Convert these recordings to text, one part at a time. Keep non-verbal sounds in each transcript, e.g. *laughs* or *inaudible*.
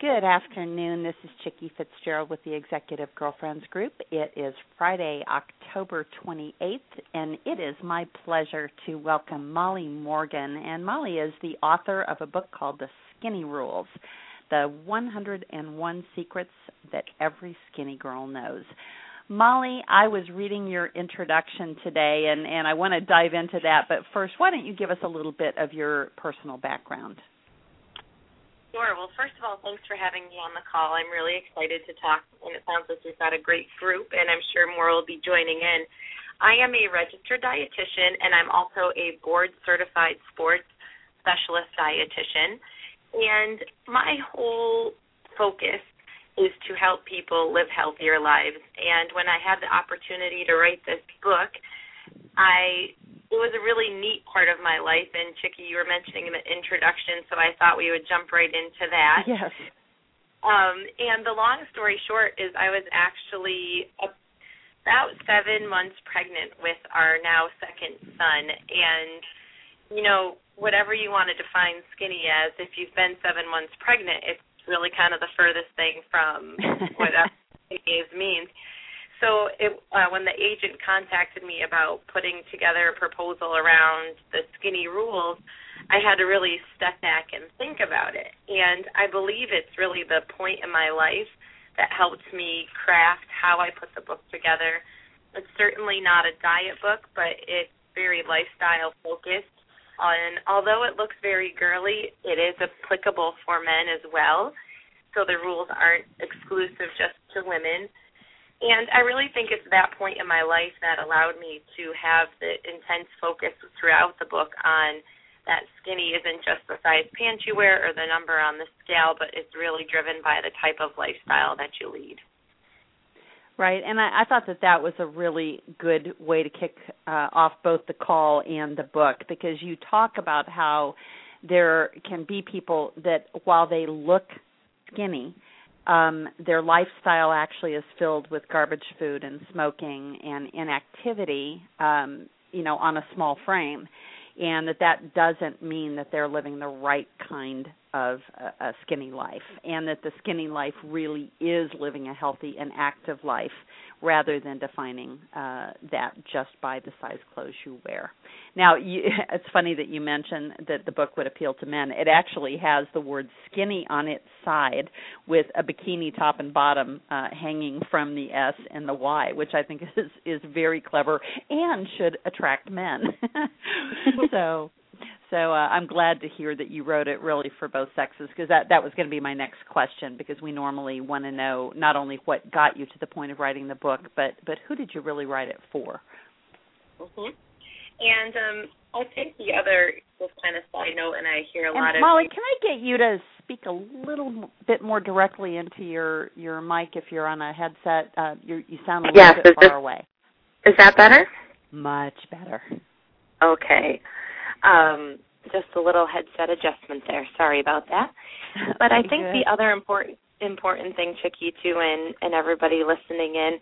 Good afternoon. This is Chicke Fitzgerald with the Executive Girlfriends Group. It is Friday, October 28th, and it is my pleasure to welcome Molly Morgan. And Molly is the author of a book called The Skinny Rules The 101 Secrets That Every Skinny Girl Knows. Molly, I was reading your introduction today, and, and I want to dive into that. But first, why don't you give us a little bit of your personal background? Sure. Well, first of all, thanks for having me on the call. I'm really excited to talk, and it sounds like we've got a great group, and I'm sure more will be joining in. I am a registered dietitian, and I'm also a board certified sports specialist dietitian. And my whole focus is to help people live healthier lives. And when I had the opportunity to write this book, I it was a really neat part of my life. And Chicke, you were mentioning in the introduction, so I thought we would jump right into that. Yes. Um, and the long story short is, I was actually about seven months pregnant with our now second son, and you know, whatever you want to define skinny as, if you've been seven months pregnant, it's really kind of the furthest thing from *laughs* what skinny means so it, uh, when the agent contacted me about putting together a proposal around the skinny rules, I had to really step back and think about it. And I believe it's really the point in my life that helped me craft how I put the book together. It's certainly not a diet book, but it's very lifestyle focused. And although it looks very girly, it is applicable for men as well. So the rules aren't exclusive just to women and I really think it's that point in my life that allowed me to have the intense focus throughout the book on that skinny isn't just the size pants you wear or the number on the scale, but it's really driven by the type of lifestyle that you lead. Right, and I, I thought that that was a really good way to kick uh, off both the call and the book because you talk about how there can be people that while they look skinny, um, their lifestyle actually is filled with garbage food and smoking and inactivity, um, you know, on a small frame, and that that doesn't mean that they're living the right kind of a, a skinny life, and that the skinny life really is living a healthy and active life rather than defining uh, that just by the size clothes you wear. Now, you, *laughs* it's funny that you mentioned that the book would appeal to men. It actually has the word skinny on its side with a bikini top and bottom uh, hanging from the S and the Y, which I think *laughs* is is very clever and should attract men. *laughs* so so uh, I'm glad to hear that you wrote it really for both sexes because that that was going to be my next question because we normally want to know not only what got you to the point of writing the book but but who did you really write it for? Mhm. And um I think the other just kind of side note, and I hear a and lot of Molly, can I get you to speak a little bit more directly into your your mic if you're on a headset? Uh, you you sound a little yes, bit far this, away. Is that better? Much better. Okay. Um, just a little headset adjustment there. Sorry about that. *laughs* But I think good. the other important important thing, Chicke, too, and and everybody listening in,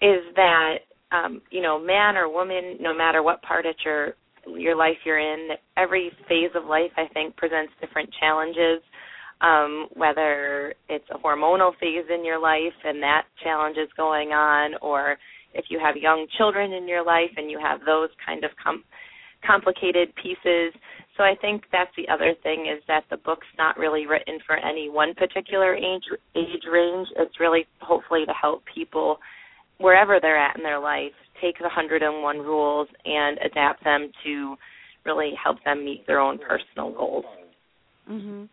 is that um, you know, man or woman, no matter what part of your your life you're in, every phase of life I think presents different challenges. Um, whether it's a hormonal phase in your life and that challenge is going on, or if you have young children in your life and you have those kind of com- complicated pieces. So I think that's the other thing is that the book's not really written for any one particular age age range. It's really hopefully to help people wherever they're at in their life take the 101 rules and adapt them to really help them meet their own personal goals. Mhm.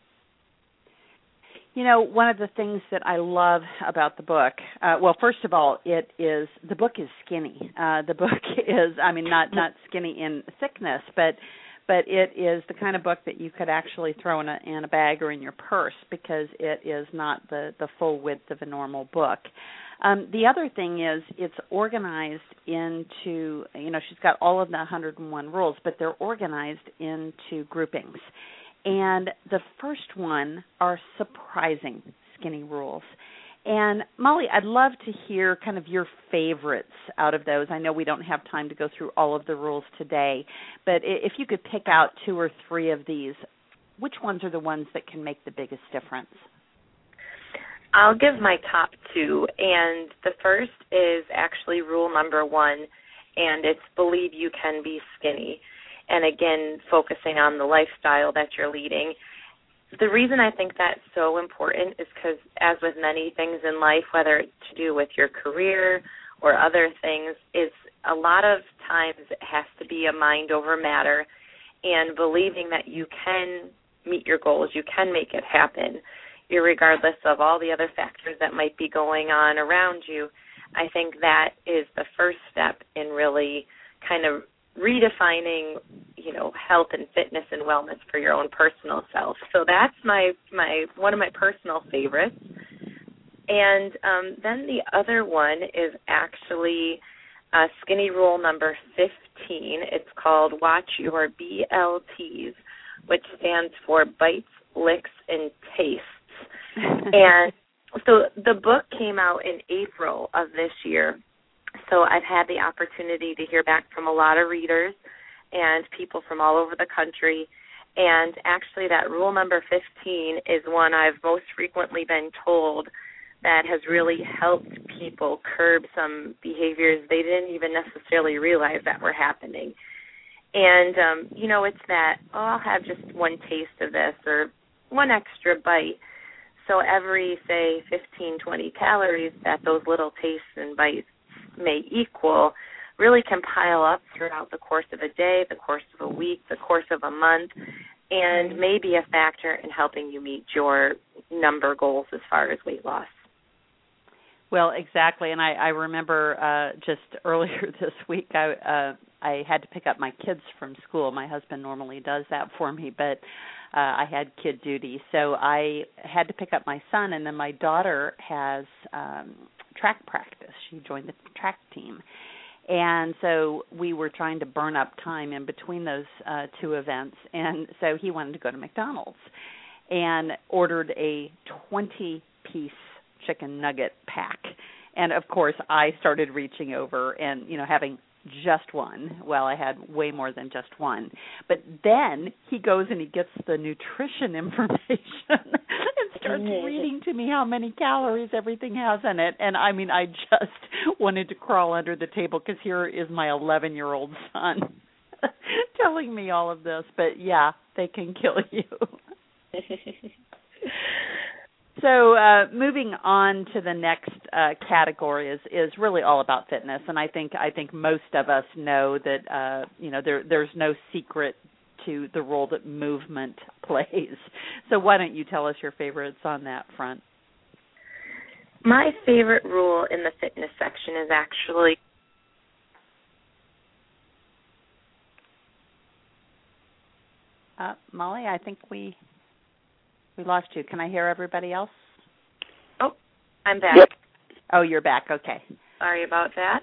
You know, one of the things that I love about the book, uh, well, first of all, it is the book is skinny. Uh, the *laughs* book is, I mean, not not skinny in thickness, but but it is the kind of book that you could actually throw in a in a bag or in your purse because it is not the the full width of a normal book. Um, the other thing is it's organized into you know she's got all of the 101 rules, but they're organized into groupings. And the first one are surprising skinny rules. And Molly, I'd love to hear kind of your favorites out of those. I know we don't have time to go through all of the rules today, but if you could pick out two or three of these, which ones are the ones that can make the biggest difference? I'll give my top two, and the first is actually rule number one, and it's believe you can be skinny. And again, focusing on the lifestyle that you're leading. The reason I think that's so important is because, as with many things in life, whether it's to do with your career or other things, is a lot of times it has to be a mind over matter and believing that you can meet your goals, you can make it happen, regardless of all the other factors that might be going on around you. I think that is the first step in really kind of redefining, you know, health and fitness and wellness for your own personal self. So that's my my one of my personal favorites. And um, then the other one is actually uh, skinny rule number 15. It's called Watch Your BLTs, which stands for Bites, Licks, and Tastes. *laughs* and so the book came out in April of this year. So I've had the opportunity to hear back from a lot of readers and people from all over the country. And actually, that rule number 15 is one I've most frequently been told that has really helped people curb some behaviors they didn't even necessarily realize that were happening. And um, you know, it's that oh, I'll have just one taste of this or one extra bite. So every say 15, 20 calories that those little tastes and bites may equal really can pile up throughout the course of a day, the course of a week, the course of a month, and may be a factor in helping you meet your number goals as far as weight loss. Well, exactly, and I, I remember uh, just *laughs* earlier this week I uh, I had to pick up my kids from school. My husband normally does that for me, but uh, I had kid duty, so I had to pick up my son, and then my daughter has um, track practice. She joined the track team, and so we were trying to burn up time in between those uh, two events, and so he wanted to go to McDonald's and ordered a 20 piece chicken nugget pack. And of course, I started reaching over and, you know, having just one. Well, I had way more than just one. But then he goes and he gets the nutrition *laughs* information starts reading to me how many calories everything has in it. And I mean, I just *laughs* wanted to crawl under the table because here is my 11 year old son *laughs* telling me all of this. But yeah, they can kill you. *laughs* So, uh, moving on to the next uh, category is is really all about fitness, and I think I think most of us know that uh, you know there there's no secret to the role that movement *laughs* plays. So, why don't you tell us your favorites on that front? My favorite rule in the fitness section is actually Uh, Molly, I think we we lost you. Can I hear everybody else? Oh, I'm back. Yep. Oh, you're back. Okay. Sorry about that.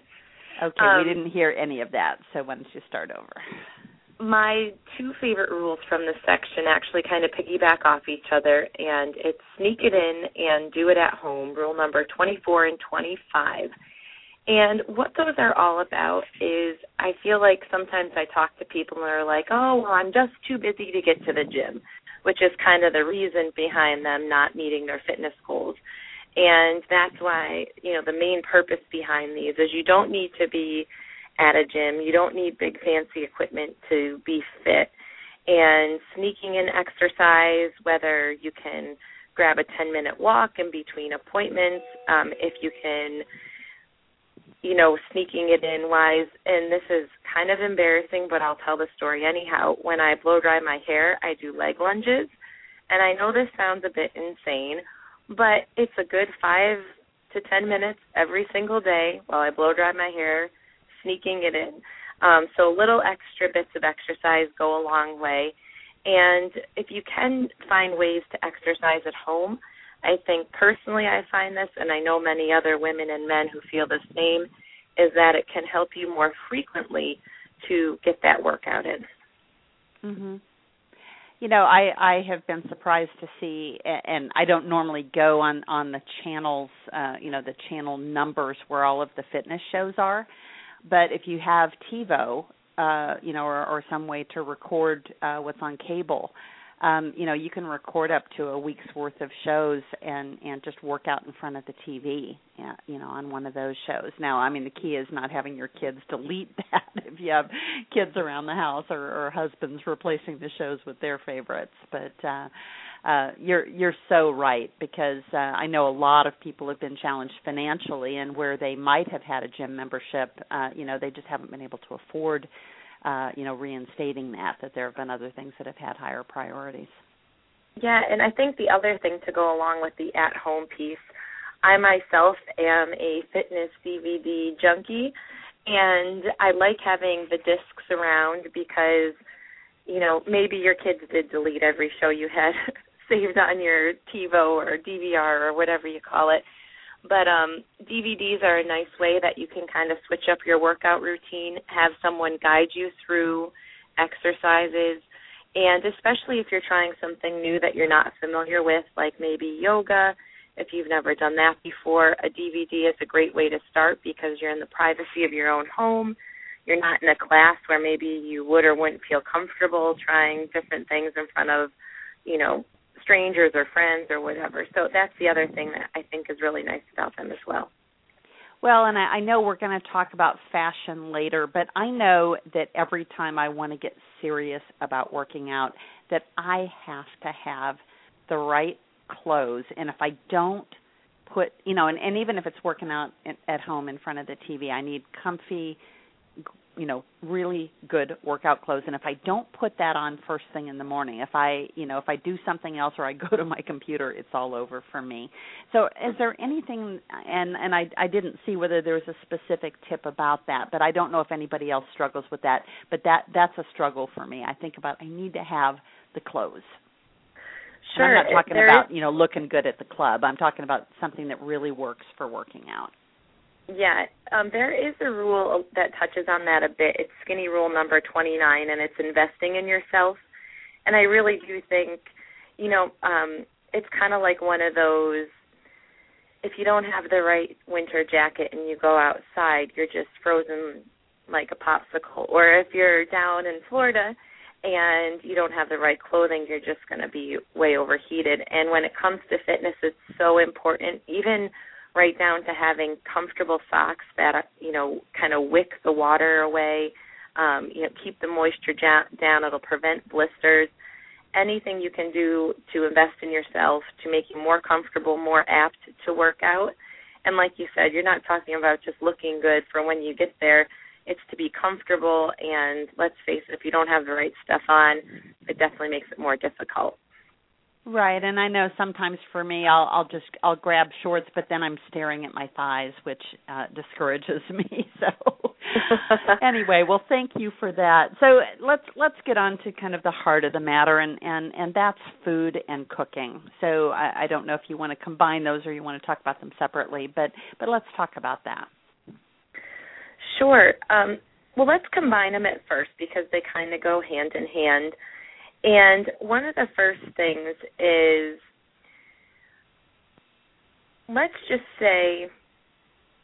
Okay, Um, we didn't hear any of that. So why don't you start over? My two favorite rules from this section actually kind of piggyback off each other, and it's sneak it in and do it at home, rule number 24 and 25. And what those are all about is I feel like sometimes I talk to people and they're like, oh, well, I'm just too busy to get to the gym which is kind of the reason behind them not meeting their fitness goals. And that's why, you know, the main purpose behind these is you don't need to be at a gym, you don't need big fancy equipment to be fit. And sneaking in exercise, whether you can grab a 10 minute walk in between appointments, um, if you can you know, sneaking it in wise, and this is kind of embarrassing, but I'll tell the story anyhow. When I blow dry my hair, I do leg lunges, and I know this sounds a bit insane, but it's a good five to ten minutes every single day while I blow dry my hair, sneaking it in. Um, so little extra bits of exercise go a long way. And if you can find ways to exercise at home, I think personally I find this, and I know many other women and men who feel the same, is that it can help you more frequently to get that workout in. Mhm. You know, I I have been surprised to see, and I don't normally go on on the channels, uh, you know, the channel numbers where all of the fitness shows are. But if you have TiVo, uh, you know, or, or some way to record uh, what's on cable, um, you know, you can record up to a week's worth of shows and and just work out in front of the TV, you know, on one of those shows. Now, I mean, the key is not having your kids *laughs* delete that if you have kids around the house or, or husbands replacing the shows with their favorites. But uh, uh, you're you're so right because uh, I know a lot of people have been challenged financially, and where they might have had a gym membership, uh, you know, they just haven't been able to afford uh, you know, reinstating that, that there have been other things that have had higher priorities. Yeah, and I think the other thing to go along with the at home piece, I myself am a fitness DVD junkie and I like having the discs around because you know, maybe your kids did delete every show you had *laughs* saved on your TiVo or DVR or whatever you call it. But um, DVDs are a nice way that you can kind of switch up your workout routine, have someone guide you through exercises, and especially if you're trying something new that you're not familiar with, like maybe yoga, if you've never done that before, a DVD is a great way to start because you're in the privacy of your own home. You're not in a class where maybe you would or wouldn't feel comfortable trying different things in front of, you know, strangers or friends or whatever. So that's the other thing that I think is really nice about them as well. Well, and I, I know we're going to talk about fashion later, but I know that every time I want to get serious about working out, that I have to have the right clothes, and if I don't put, you know, and, and even if it's working out at home in front of the TV, I need comfy you know really good workout clothes. And if i don't put that on first thing in the morning if i you know if i do something else or i *laughs* go to my computer it's all over for me. So is there anything and and i i didn't see whether there was a specific tip about that but i don't know if anybody else struggles with that but that that's a struggle for me. I think about i need to have the clothes. Sure and i'm not talking about you know looking good at the club. I'm talking about something that really works for working out yeah, um, there is a rule that touches on that a bit. It's skinny rule number 29, and it's investing in yourself. And I really do think, you know, um, it's kind of like one of those if you don't have the right winter jacket and you go outside, you're just frozen like a popsicle. Or if you're down in Florida and you don't have the right clothing, you're just going to be way overheated. And when it comes to fitness, it's so important. Even right down to having comfortable socks that you know kind of wick the water away um you know keep the moisture down. It'll prevent blisters. Anything you can do to invest in yourself to make you more comfortable more apt to work out. And like you said you're not talking about just looking good for when you get there. It's to be comfortable and let's face it if you don't have the right stuff on it definitely makes it more difficult Right, and I know sometimes for me, I'll I'll just I'll grab shorts, but then I'm staring at my thighs, which uh, discourages me. *laughs* So, *laughs* anyway, well, thank you for that. So let's let's get on to kind of the heart of the matter, and and and that's food and cooking. So I, I don't know if you want to combine those or you want to talk about them separately, but but let's talk about that. Sure. Um, well, let's combine them at first because they kind of go hand in hand. And one of the first things is let's just say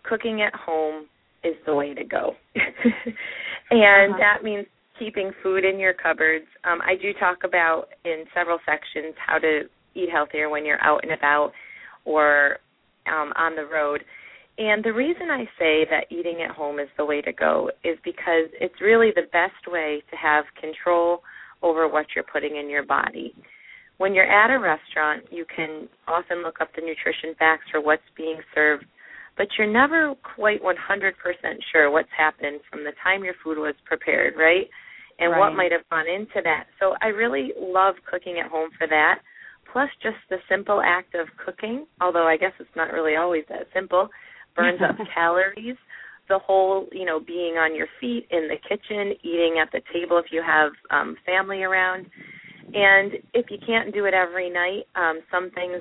cooking at home is the way to go. *laughs* and uh-huh. that means keeping food in your cupboards. Um, I do talk about in several sections how to eat healthier when you're out and about or um, on the road. And the reason I say that eating at home is the way to go is because it's really the best way to have control over what you're putting in your body. When you're at a restaurant, you can often look up the nutrition facts for what's being served, but you're never quite 100% sure what's happened from the time your food was prepared, right? And right. what might have gone into that. So I really love cooking at home for that. Plus, just the simple act of cooking, although I guess it's not really always that simple, burns up *laughs* calories the whole, you know, being on your feet in the kitchen, eating at the table if you have um, family around. And if you can't do it every night, um, some things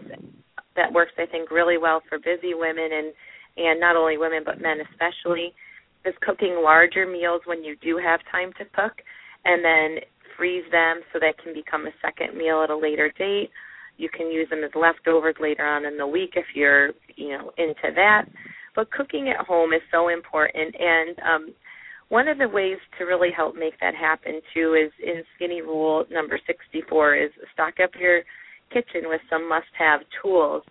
that works, I think, really well for busy women and and not only women but men especially is cooking larger meals when you do have time to cook, and then freeze them so that can become a second meal at a later date. You can use them as leftovers later on in the week if you're, you know, into that but cooking at home is so important and um one of the ways to really help make that happen too is in skinny rule number 64 is stock up your kitchen with some must-have tools.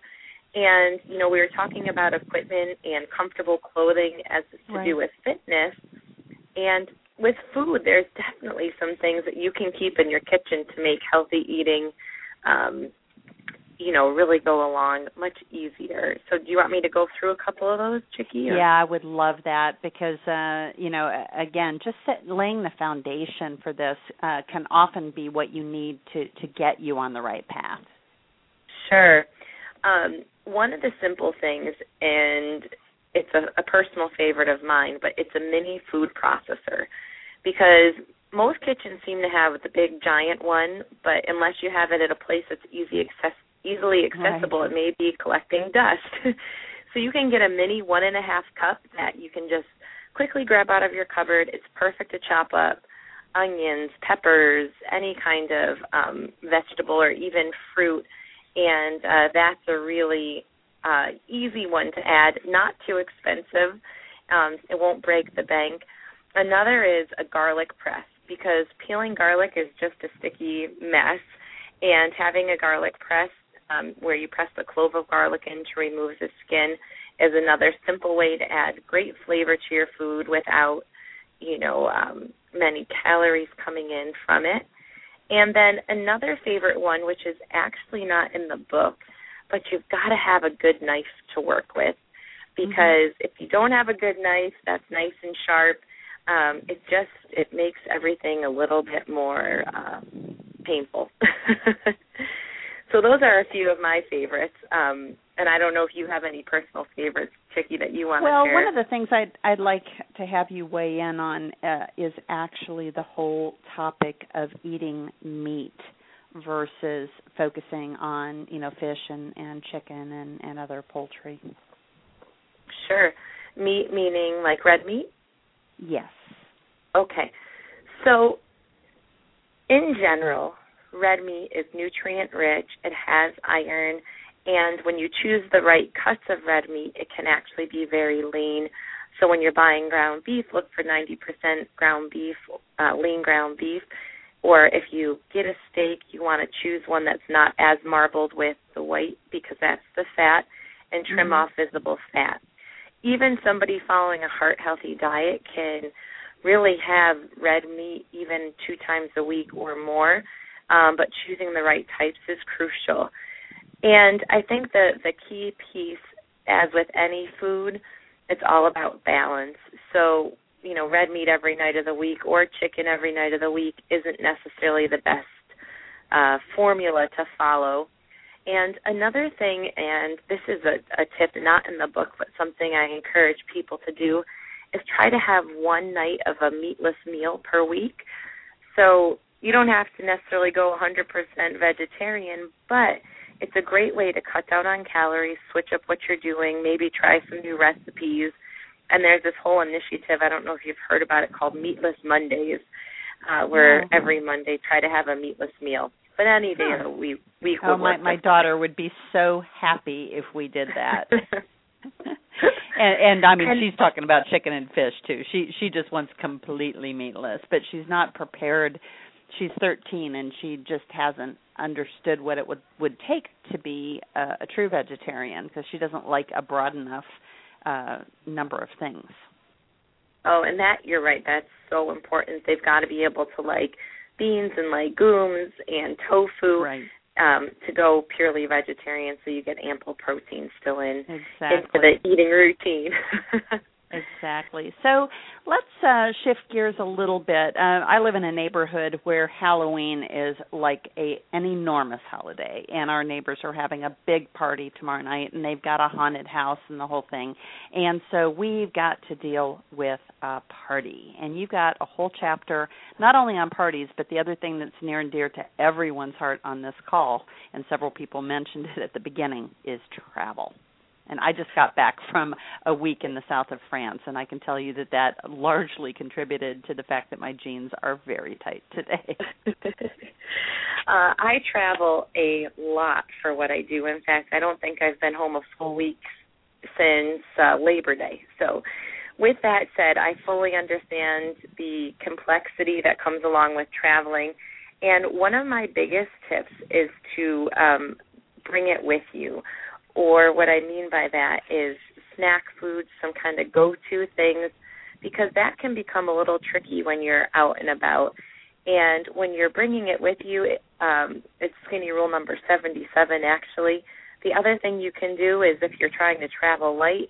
And you know, we were talking about equipment and comfortable clothing as to right. do with fitness. And with food, there's definitely some things that you can keep in your kitchen to make healthy eating um, you know, really go along much easier. So do you want me to go through a couple of those, Chicke? Or? Yeah, I would love that because uh, you know, again, just set, laying the foundation for this uh, can often be what you need to to get you on the right path. Sure. Um, one of the simple things, and it's a, a personal favorite of mine, but it's a mini food processor because most kitchens seem to have the big giant one, but unless you have it at a place that's easy access easily accessible, right. it may be collecting dust. *laughs* so you can get a mini one and a half cup that you can just quickly grab out of your cupboard. It's perfect to chop up onions, peppers, any kind of um, vegetable or even fruit, and uh, that's a really uh, easy one to add. Not too expensive. Um, it won't break the bank. Another is a garlic press because peeling garlic is just a sticky mess, and having a garlic press um, where you press the clove of garlic in to remove the skin is another simple way to add great flavor to your food without, you know, um, many calories coming in from it. And then another favorite one, which is actually not in the book, but you've got to have a good knife to work with because mm-hmm. if you don't have a good knife that's nice and sharp, um, it just it makes everything a little bit more um, painful. *laughs* So those are a few of my favorites. Um, and I don't know if you have any personal favorites, Chicke, that you want well, to share. Well, one of the things I'd I'd like to have you weigh in on uh, is actually the whole topic of eating meat versus focusing on you know fish and and chicken and and other poultry. Sure, meat meaning like red meat. Yes. Okay, so in general, red meat is nutrient rich, it has iron, and when you choose the right cuts of red meat, it can actually be very lean. So when you're buying ground beef, look for 90% ground beef, uh, lean ground beef. Or if you get a steak, you want to choose one that's not as marbled with the white because that's the fat, and trim mm-hmm. off visible fat. Even somebody following a heart healthy diet can really have red meat even two times a week or more um, but choosing the right types is crucial. And I think the the key piece, as with any food, it's all about balance. So you know, red meat every night of the week or chicken every night of the week isn't necessarily the best uh, formula to follow. And another thing, and this is a, a tip not in the book, but something I encourage people to do, is try to have one night of a meatless meal per week. So you don't have to necessarily go 100% vegetarian, but it's a great way to cut down on calories, switch up what you're doing, maybe try some new recipes. And there's this whole initiative, I don't know if you've heard about it, called Meatless Mondays, uh, where every Monday try to have a meatless meal. But any day of the week, week oh, my, my daughter would be so happy if we did that. *laughs* and, and I mean, she's talking about chicken and fish too. She she just wants completely meatless, but she's not prepared she's 13 and she just hasn't understood what it would would take to be a, a true vegetarian because she doesn't like a broad enough uh number of things. Oh, and that you're right. That's so important. They've got to be able to like beans and legumes and tofu right. um, to go purely vegetarian, so you get ample protein still in exactly. into the eating routine. *laughs* Exactly. So let's uh, shift gears a little bit. Uh, I live in a neighborhood where Halloween is like a an enormous holiday, and our neighbors are having a big party tomorrow night, and they've got a haunted house and the whole thing. And so we've got to deal with a party, and you've got a whole chapter not only on parties, but the other thing that's near and dear to everyone's heart on this call, and several people mentioned it at the beginning, is travel and I just got back from a week in the south of France, and I can tell you that that largely contributed to the fact that my jeans are very tight today. *laughs* *laughs* uh, I travel a lot for what I do. In fact, I don't think I've been home a full week since uh, Labor Day. So with that said, I fully understand the complexity that comes along with traveling. And one of my biggest tips is to um, bring it with you. Or what I mean by that is snack foods, some kind of go to things, because that can become a little tricky when you're out and about. And when you're bringing it with you, um, it's skinny rule number 77 actually. The other thing you can do is if you're trying to travel light,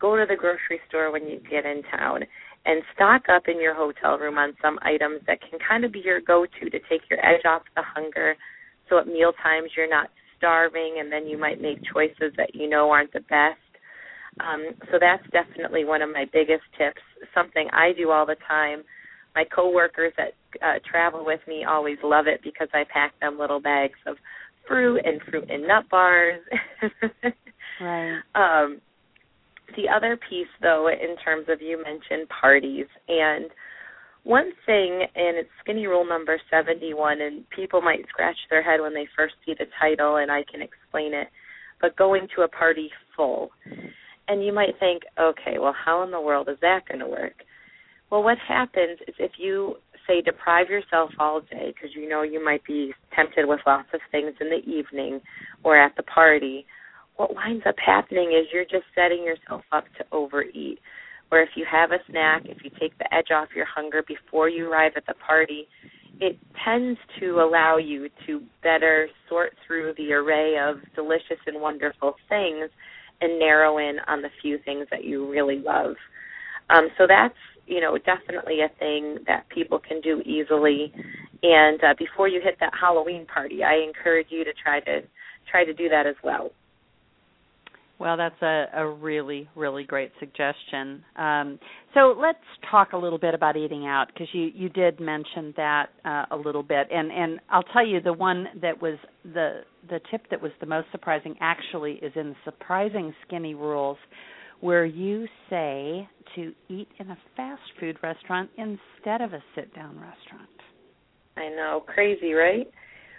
go to the grocery store when you get in town and stock up in your hotel room on some items that can kind of be your go-to to take your edge off the hunger so at meal times you're not starving and then you might make choices that you know aren't the best. Um, so that's definitely one of my biggest tips, something I do all the time. My coworkers that uh, travel with me always love it because I pack them little bags of fruit and fruit and nut bars. *laughs* right. Um, the other piece, though, in terms of you mentioned parties, and one thing, and it's skinny rule number 71, and people might scratch their head when they first see the title, and I can explain it, but going to a party full. And you might think, okay, well, how in the world is that going to work? Well, what happens is if you say deprive yourself all day because you know you might be tempted with lots of things in the evening or at the party, what winds up happening is you're just setting yourself up to overeat. Where if you have a snack, if you take the edge off your hunger before you arrive at the party, it tends to allow you to better sort through the array of delicious and wonderful things and narrow in on the few things that you really love. Um, so that's you know definitely a thing that people can do easily. And uh, before you hit that Halloween party, I encourage you to try to try to do that as well. Well, that's a, a really, really great suggestion. Um, so let's talk a little bit about eating out because you, you did mention that uh, a little bit, and and I'll tell you the one that was the the tip that was the most surprising actually is in surprising skinny rules, where you say to eat in a fast food restaurant instead of a sit down restaurant. I know, crazy, right?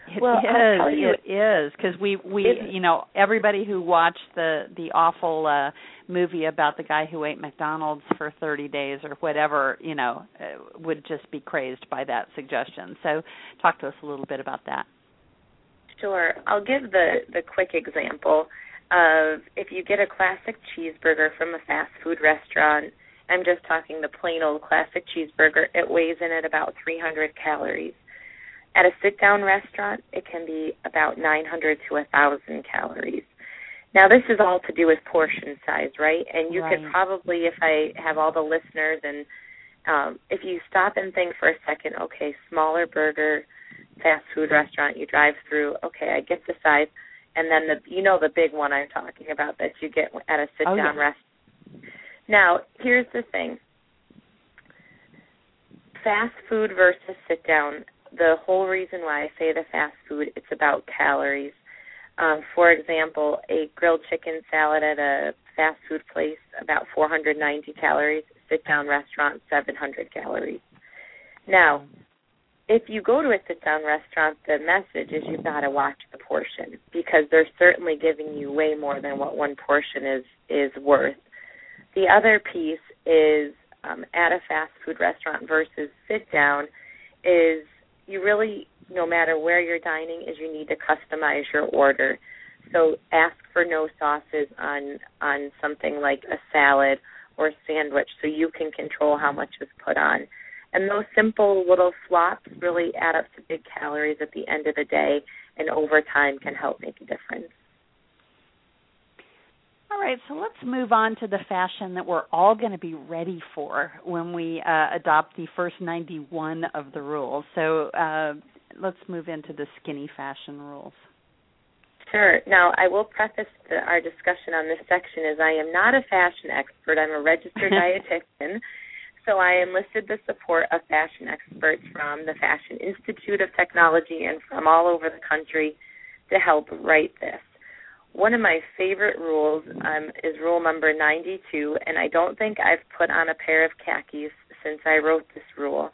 It well, is. You, it is because we we you know everybody who watched the the awful uh movie about the guy who ate McDonald's for 30 days or whatever you know uh, would just be crazed by that suggestion. So talk to us a little bit about that. Sure, I'll give the the quick example of if you get a classic cheeseburger from a fast food restaurant. I'm just talking the plain old classic cheeseburger. It weighs in at about 300 calories at a sit down restaurant, it can be about 900 to 1,000 calories. Now, this is all to do with portion size, right? And you right. could probably, if I have all the listeners, and um, if you stop and think for a second, okay, smaller burger, fast food restaurant, you drive through, okay, I get the size, and then the, you know, the big one I'm talking about that you get at a sit down oh, yeah. restaurant. Now, here's the thing fast food versus sit down the whole reason why I say the fast food, it's about calories. Um, for example, a grilled chicken salad at a fast food place, about 490 calories. Sit down restaurant, 700 calories. Now, if you go to a sit down restaurant, the message is you've got to watch the portion because they're certainly giving you way more than what one portion is is worth. The other piece is um, at a fast food restaurant versus sit down is you really, no matter where you're dining, is you need to customize your order. So ask for no sauces on on something like a salad or a sandwich, so you can control how much is put on. And those simple little swaps really add up to big calories at the end of the day, and over time can help make a difference. All right, so let's move on to the fashion that we're all going to be ready for when we uh, adopt the first 91 of the rules. So uh, let's move into the skinny fashion rules. Sure. Now, I will preface the, our discussion on this section as I am not a fashion expert. I'm a registered *laughs* dietitian. So I enlisted the support of fashion experts from the Fashion Institute of Technology and from all over the country to help write this. One of my favorite rules um, is rule number 92, and I don't think I've put on a pair of khakis since I wrote this rule.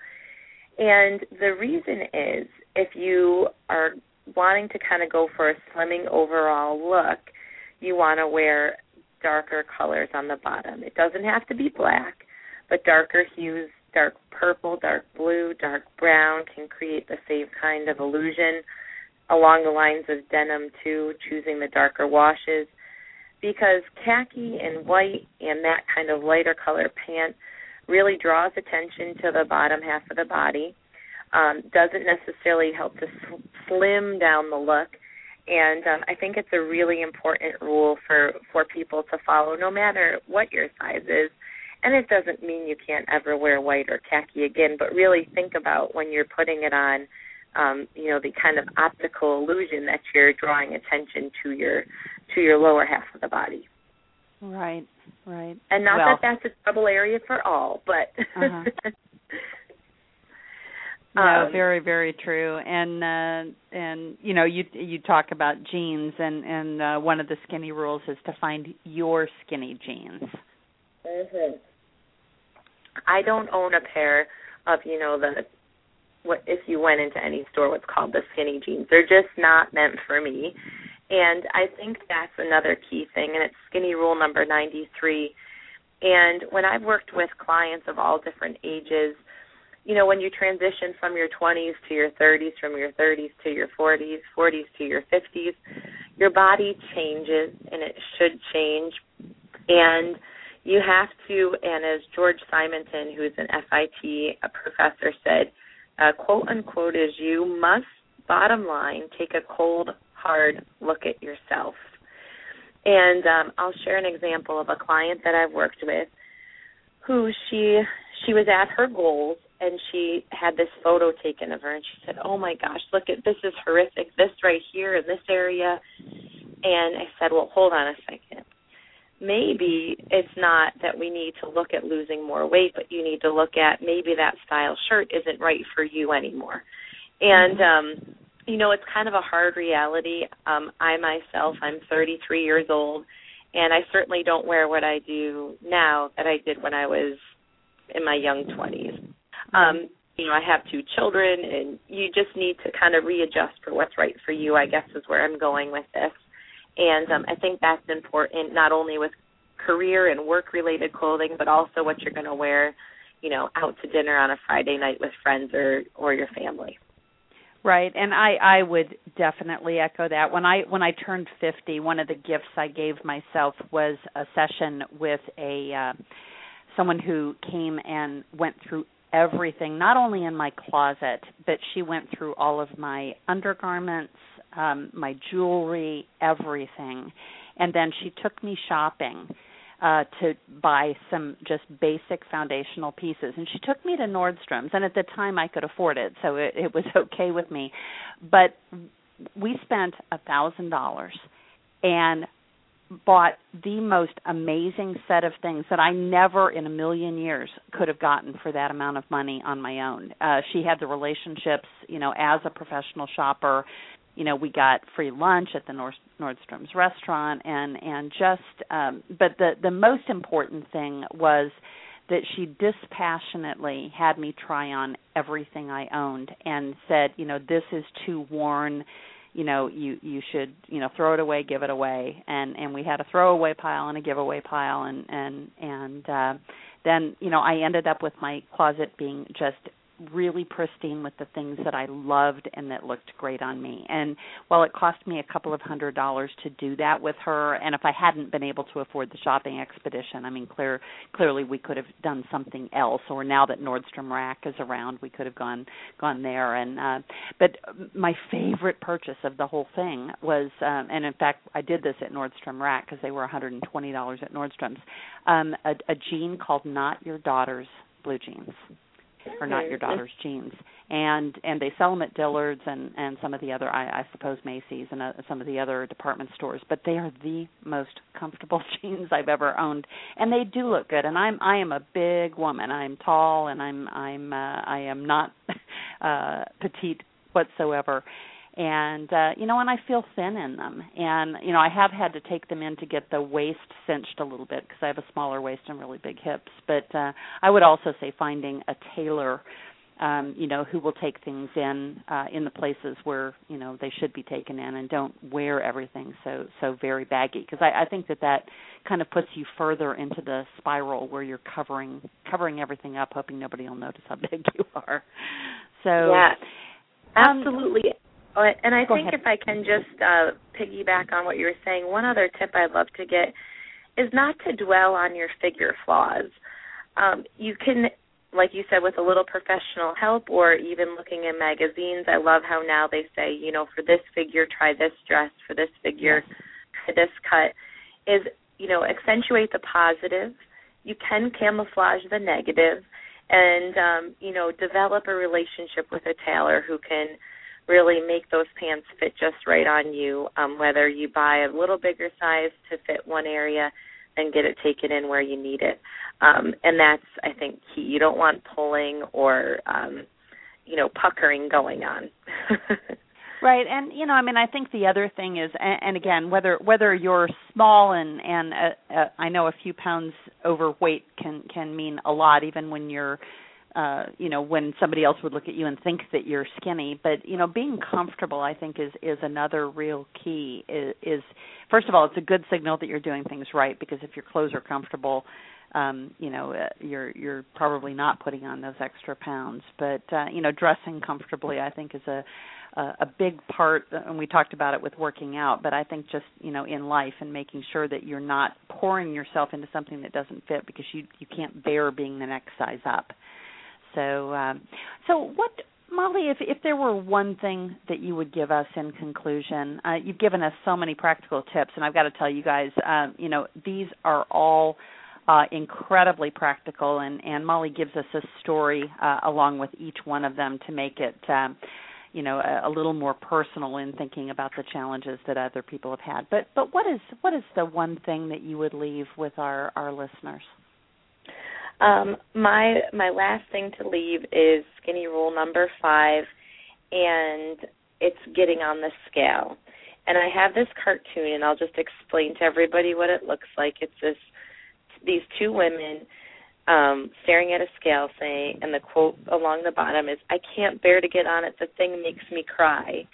And the reason is if you are wanting to kind of go for a slimming overall look, you want to wear darker colors on the bottom. It doesn't have to be black, but darker hues, dark purple, dark blue, dark brown can create the same kind of illusion along the lines of denim too, choosing the darker washes because khaki and white and that kind of lighter color pant really draws attention to the bottom half of the body. Um, doesn't necessarily help to slim down the look, and um, I think it's a really important rule for for people to follow, no matter what your size is. And it doesn't mean you can't ever wear white or khaki again, but really think about when you're putting it on um, you know, the kind of optical illusion that you're drawing attention to your to your lower half of the body. Right, right. And not well, that that's a trouble area for all, but uh-huh. *laughs* no, um, very, very true. And uh, and you know, you you talk about jeans, and and uh, one of the skinny rules is to find your skinny jeans. Mm-hmm. I don't own a pair of you know the what if you went into any store what's called the skinny jeans. They're just not meant for me. And I think that's another key thing and it's skinny rule number 93. And when I've worked with clients of all different ages, you know, when you transition from your 20s to your 30s, from your 30s to your 40s, 40s to your 50s, your body changes and it should change. And you have to, and as George Simonton, who's an FIT a professor, said, uh, quote unquote is you must bottom line take a cold hard look at yourself. And um, i'll share an example of a client that i've worked with who she she was at her goals and she had this photo taken of her and she said oh my gosh look at this is horrific this right here in this area. And i said well hold on a second maybe it's not that we need to look at losing more weight, but you need to look at maybe that style shirt isn't right for you anymore. And mm-hmm. um you know, it's kind of a hard reality. Um I myself, I'm 33 years old and I certainly don't wear what I do now that I did when I was in my young 20s. Um you know, I have two children and you just need to kind of readjust for what's right for you, I guess is where I'm going with this. And um, I think that's important not only with career and work related clothing, but also what you're going to wear, you know, out to dinner on a Friday night with friends or or your family. Right, and I I would definitely echo that. When I when I turned 50, one of the gifts I gave myself was a session with a uh someone who came and went through everything, not only in my closet, but she went through all of my undergarments, um, my jewelry, everything. And then she took me shopping uh to buy some just basic foundational pieces and she took me to Nordstrom's and at the time I could afford it so it, it was *laughs* okay with me but we spent a thousand dollars and bought the most amazing set of things that I never in a million years could have gotten for that amount of money on my own. Uh she had the relationships, you know, as a professional shopper you know we got free lunch at the Nord- Nordstrom's restaurant and and just um but the the most important thing was that she dispassionately had me try on everything I owned and said, you know, this is too worn, you know, you you should, you know, throw it away, give it away. And and we had a throwaway pile and a giveaway pile and and and uh then, you know, I ended up with my closet being just really pristine with the things that I loved and that looked great on me. And while it cost me a couple of hundred dollars to do that with her, and if I hadn't been able to afford the shopping expedition, I mean, clear clearly we could have done something else. Or now that Nordstrom Rack is around, we could have gone gone there. And uh, but my favorite purchase of the whole thing was, um, and in fact, I did this at Nordstrom Rack because they were $120 at Nordstrom's. Um, a, a jean called Not Your Daughter's blue jeans or not your daughter's jeans and and they sell them at dillard's and and some of the other i, I suppose macy's and uh, some of the other department stores but they are the most comfortable *laughs* jeans i've ever owned. And they do look good. And i'm i am a big woman. I'm tall and i'm i'm uh, i am not *laughs* uh petite whatsoever and uh you know and I feel thin in them and you know I have had to take them in to get the waist cinched a little bit because I have a smaller waist and really big hips but uh I would also say finding a tailor um, you know, who will take things in uh, in the places where you know they should be taken in, and don't wear everything so so very baggy. Because I, I think that that kind of puts you further into the spiral where you're covering covering everything up, hoping nobody will notice how *laughs* big you are. So yeah, absolutely. Um, and I think ahead. if I can just uh, piggyback on what you were saying, one other tip I'd love to get is not to dwell on your figure flaws. Um, you can like you said, with a little professional help or even looking in magazines. I love how now they say, you know, for this figure, try this dress, for this figure, try this cut, is, you know, accentuate the positive. You can camouflage the negative and, um, you know, develop a relationship with a tailor who can really make those pants fit just right on you, um, whether you buy a little bigger size to fit one area and get it taken in where you need it. Um, and that's, I think, key. You don't want pulling or, um, you know, puckering going on. *laughs* right and you know i mean i think the other thing is and, and again whether whether you're small and and uh, uh, i know a few pounds overweight can can mean a lot even when you're uh you know when somebody else would look at you and think that you're skinny. But you know being comfortable i think is is another real key is, is first of all it's a good signal that you're doing things right because if your clothes are comfortable um you know uh, you're you're probably not putting on those extra pounds. But uh you know dressing comfortably i think is a a, big part and we talked about it with working out. But i think just you know in life and making sure that you're not pouring yourself into something that doesn't fit because you you can't bear being the next size up so, um, so what, Molly? If if there were one thing that you would give us in conclusion, uh, you've given us so many practical tips, and I've got to tell you guys, um, you know, these are all uh, incredibly practical, and and Molly gives us a story uh, along with each one of them to make it. Um, you know a, a little more personal in thinking about the challenges that other people have had but but what is what is the one thing that you would leave with our our listeners um, my my last thing to leave is skinny rule number five, and it's getting on the scale. And I have this cartoon, and I'll just explain to everybody what it looks like. It's this these two women um, staring at a scale, saying, and the quote along the bottom is, "I can't bear to get on it. The thing makes me cry."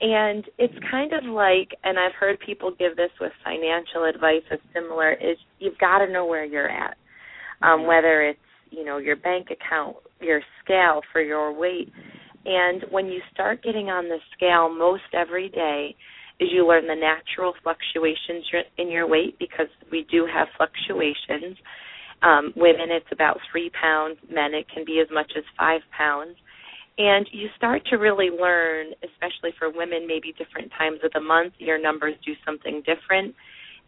And it's kind of like, and I've heard people give this with financial advice as similar, is you've got to know where you're at um, whether it's you know your bank account, your scale for your weight. And when you start getting on the scale most every day, is you learn the natural fluctuations in your weight because we do have fluctuations. Um, women, it's about three pounds. Men, it can be as much as five pounds. And you start to really learn, especially for women, maybe different times of the month, your numbers do something different.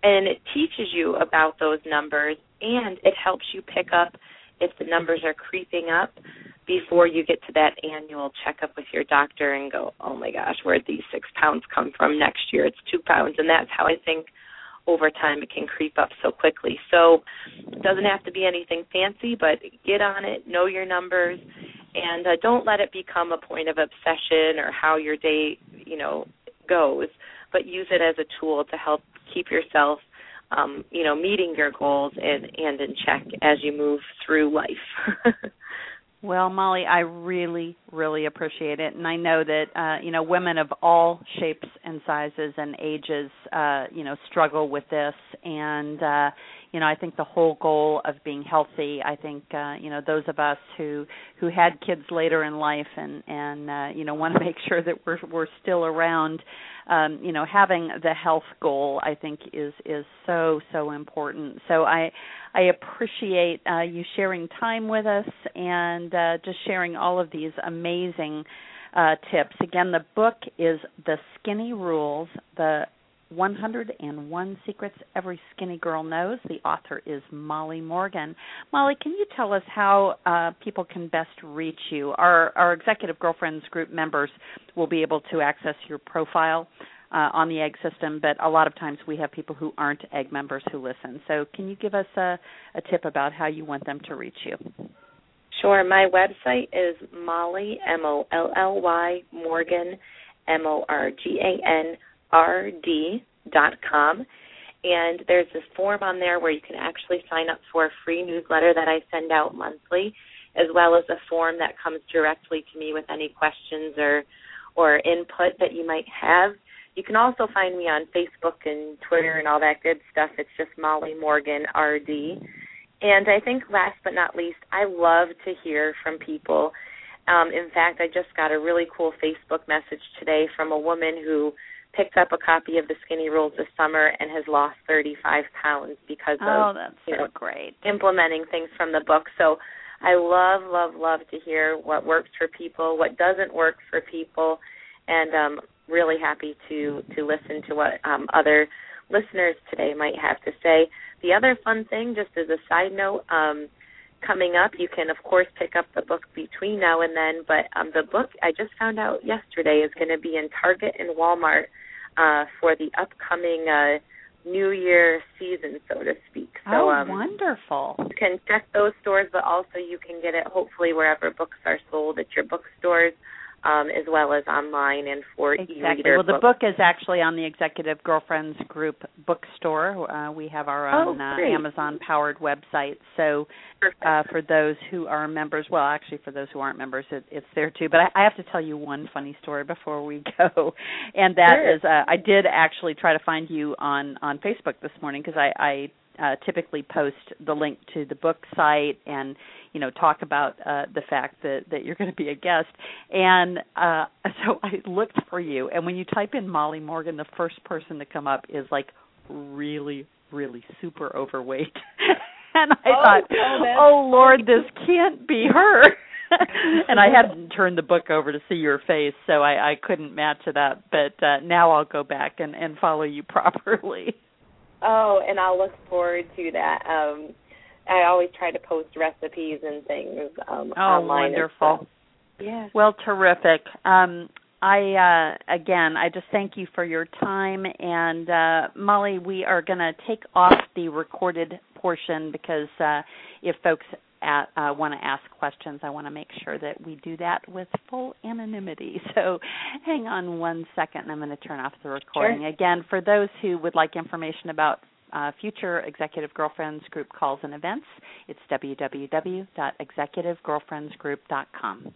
And it teaches you about those numbers and it helps you pick up if the numbers are creeping up before you get to that annual checkup with your doctor and go, oh my gosh, where'd these six pounds come from? Next year it's two pounds. And that's how I think over time it can creep up so quickly. So it doesn't have to be anything fancy, but get on it, know your numbers, and uh, don't let it become a point of obsession or how your day, you know, goes, but use it as a tool to help keep yourself um, you know, meeting your goals and and in check as you move through life. *laughs* Well, Molly, I really, really appreciate it, and I know that uh, you know women of all shapes and sizes and ages, uh, you know, struggle with this, and uh, you know, I think the whole goal of being healthy. I think uh, you know those of us who who had kids later in life and and uh, you know *laughs* want to make sure that we're we're still around um, you know, having the health goal, I think, is is so so important. So I I appreciate uh, you sharing time with us and uh, just sharing all of these amazing uh, tips. Again, the book is The Skinny Rules: The 101 Secrets Every Skinny Girl Knows. The author is Molly Morgan. Molly, can you tell us how uh, people can best reach you? Our, our Executive Girlfriends Group members will be able to access your profile uh, on the egg system, but a lot of times we have people who aren't egg members who listen. So, can you give us a, a tip about how you want them to reach you? Sure. My website is Molly M O L L Y Morgan M O R G A N rd.com. And there's this form on there where you can actually sign up for a free newsletter that I send out monthly. as well as a form that comes directly to me with any questions or or input that you might have. You can also find me on Facebook and Twitter and all that good stuff. It's just Molly Morgan RD. And I think last but not least, I love to hear from people. Um, in fact, I just got a really cool Facebook message today from a woman who picked up a copy of the Skinny Rules this summer and has lost 35 pounds because oh, of that's you know, great. implementing things from the book. So I love, love, love to hear what works for people, what doesn't work for people, and um really happy to to listen to what um, other listeners today might have to say. The other fun thing, just as a side note, um, coming up, you can of course pick up the book between now and then. But um, the book I just found out yesterday is going to be in Target and Walmart uh, for the upcoming uh, New Year season, so to speak. So oh, um, wonderful! You can check those stores, but also you can get it hopefully wherever books are sold at your bookstores um, as well as online and for exactly. Well, the books. book is actually on the Executive Girlfriends Group bookstore. Uh, we have our own oh, uh. Amazon-powered website. So, uh, for those who are members, well, actually for those who aren't members, it, it's there too. But I, I have to tell you one funny story before we *laughs* go, and that sure. is, uh, I did actually try to find you on on Facebook this morning because I. I uh, typically post the link to the book site and you know talk about uh, the fact that that you're going to be a guest. And uh *laughs* so I looked for you and when you type in Molly Morgan the first person to come up is like really really super overweight. *laughs* And I oh, thought oh, oh lord this can't be her. *laughs* And I hadn't turned the book over to see your face so I I couldn't match it up but uh now I'll go back and and follow you properly Oh, and I'll look forward to that. Um, I always try to post recipes and things um, oh, online. wonderful. Yeah. Well, terrific. Um, I uh, again, I just thank you for your time. And uh, Molly, we are going to take off the recorded portion because uh, if folks at, uh, want to ask questions, I want to make sure that we do that with full anonymity. *laughs* So hang on one second, and I'm going to turn off the recording. Sure. Again, for those who would like information about uh, future Executive Girlfriends Group calls and events, it's www.executivegirlfriendsgroup.com.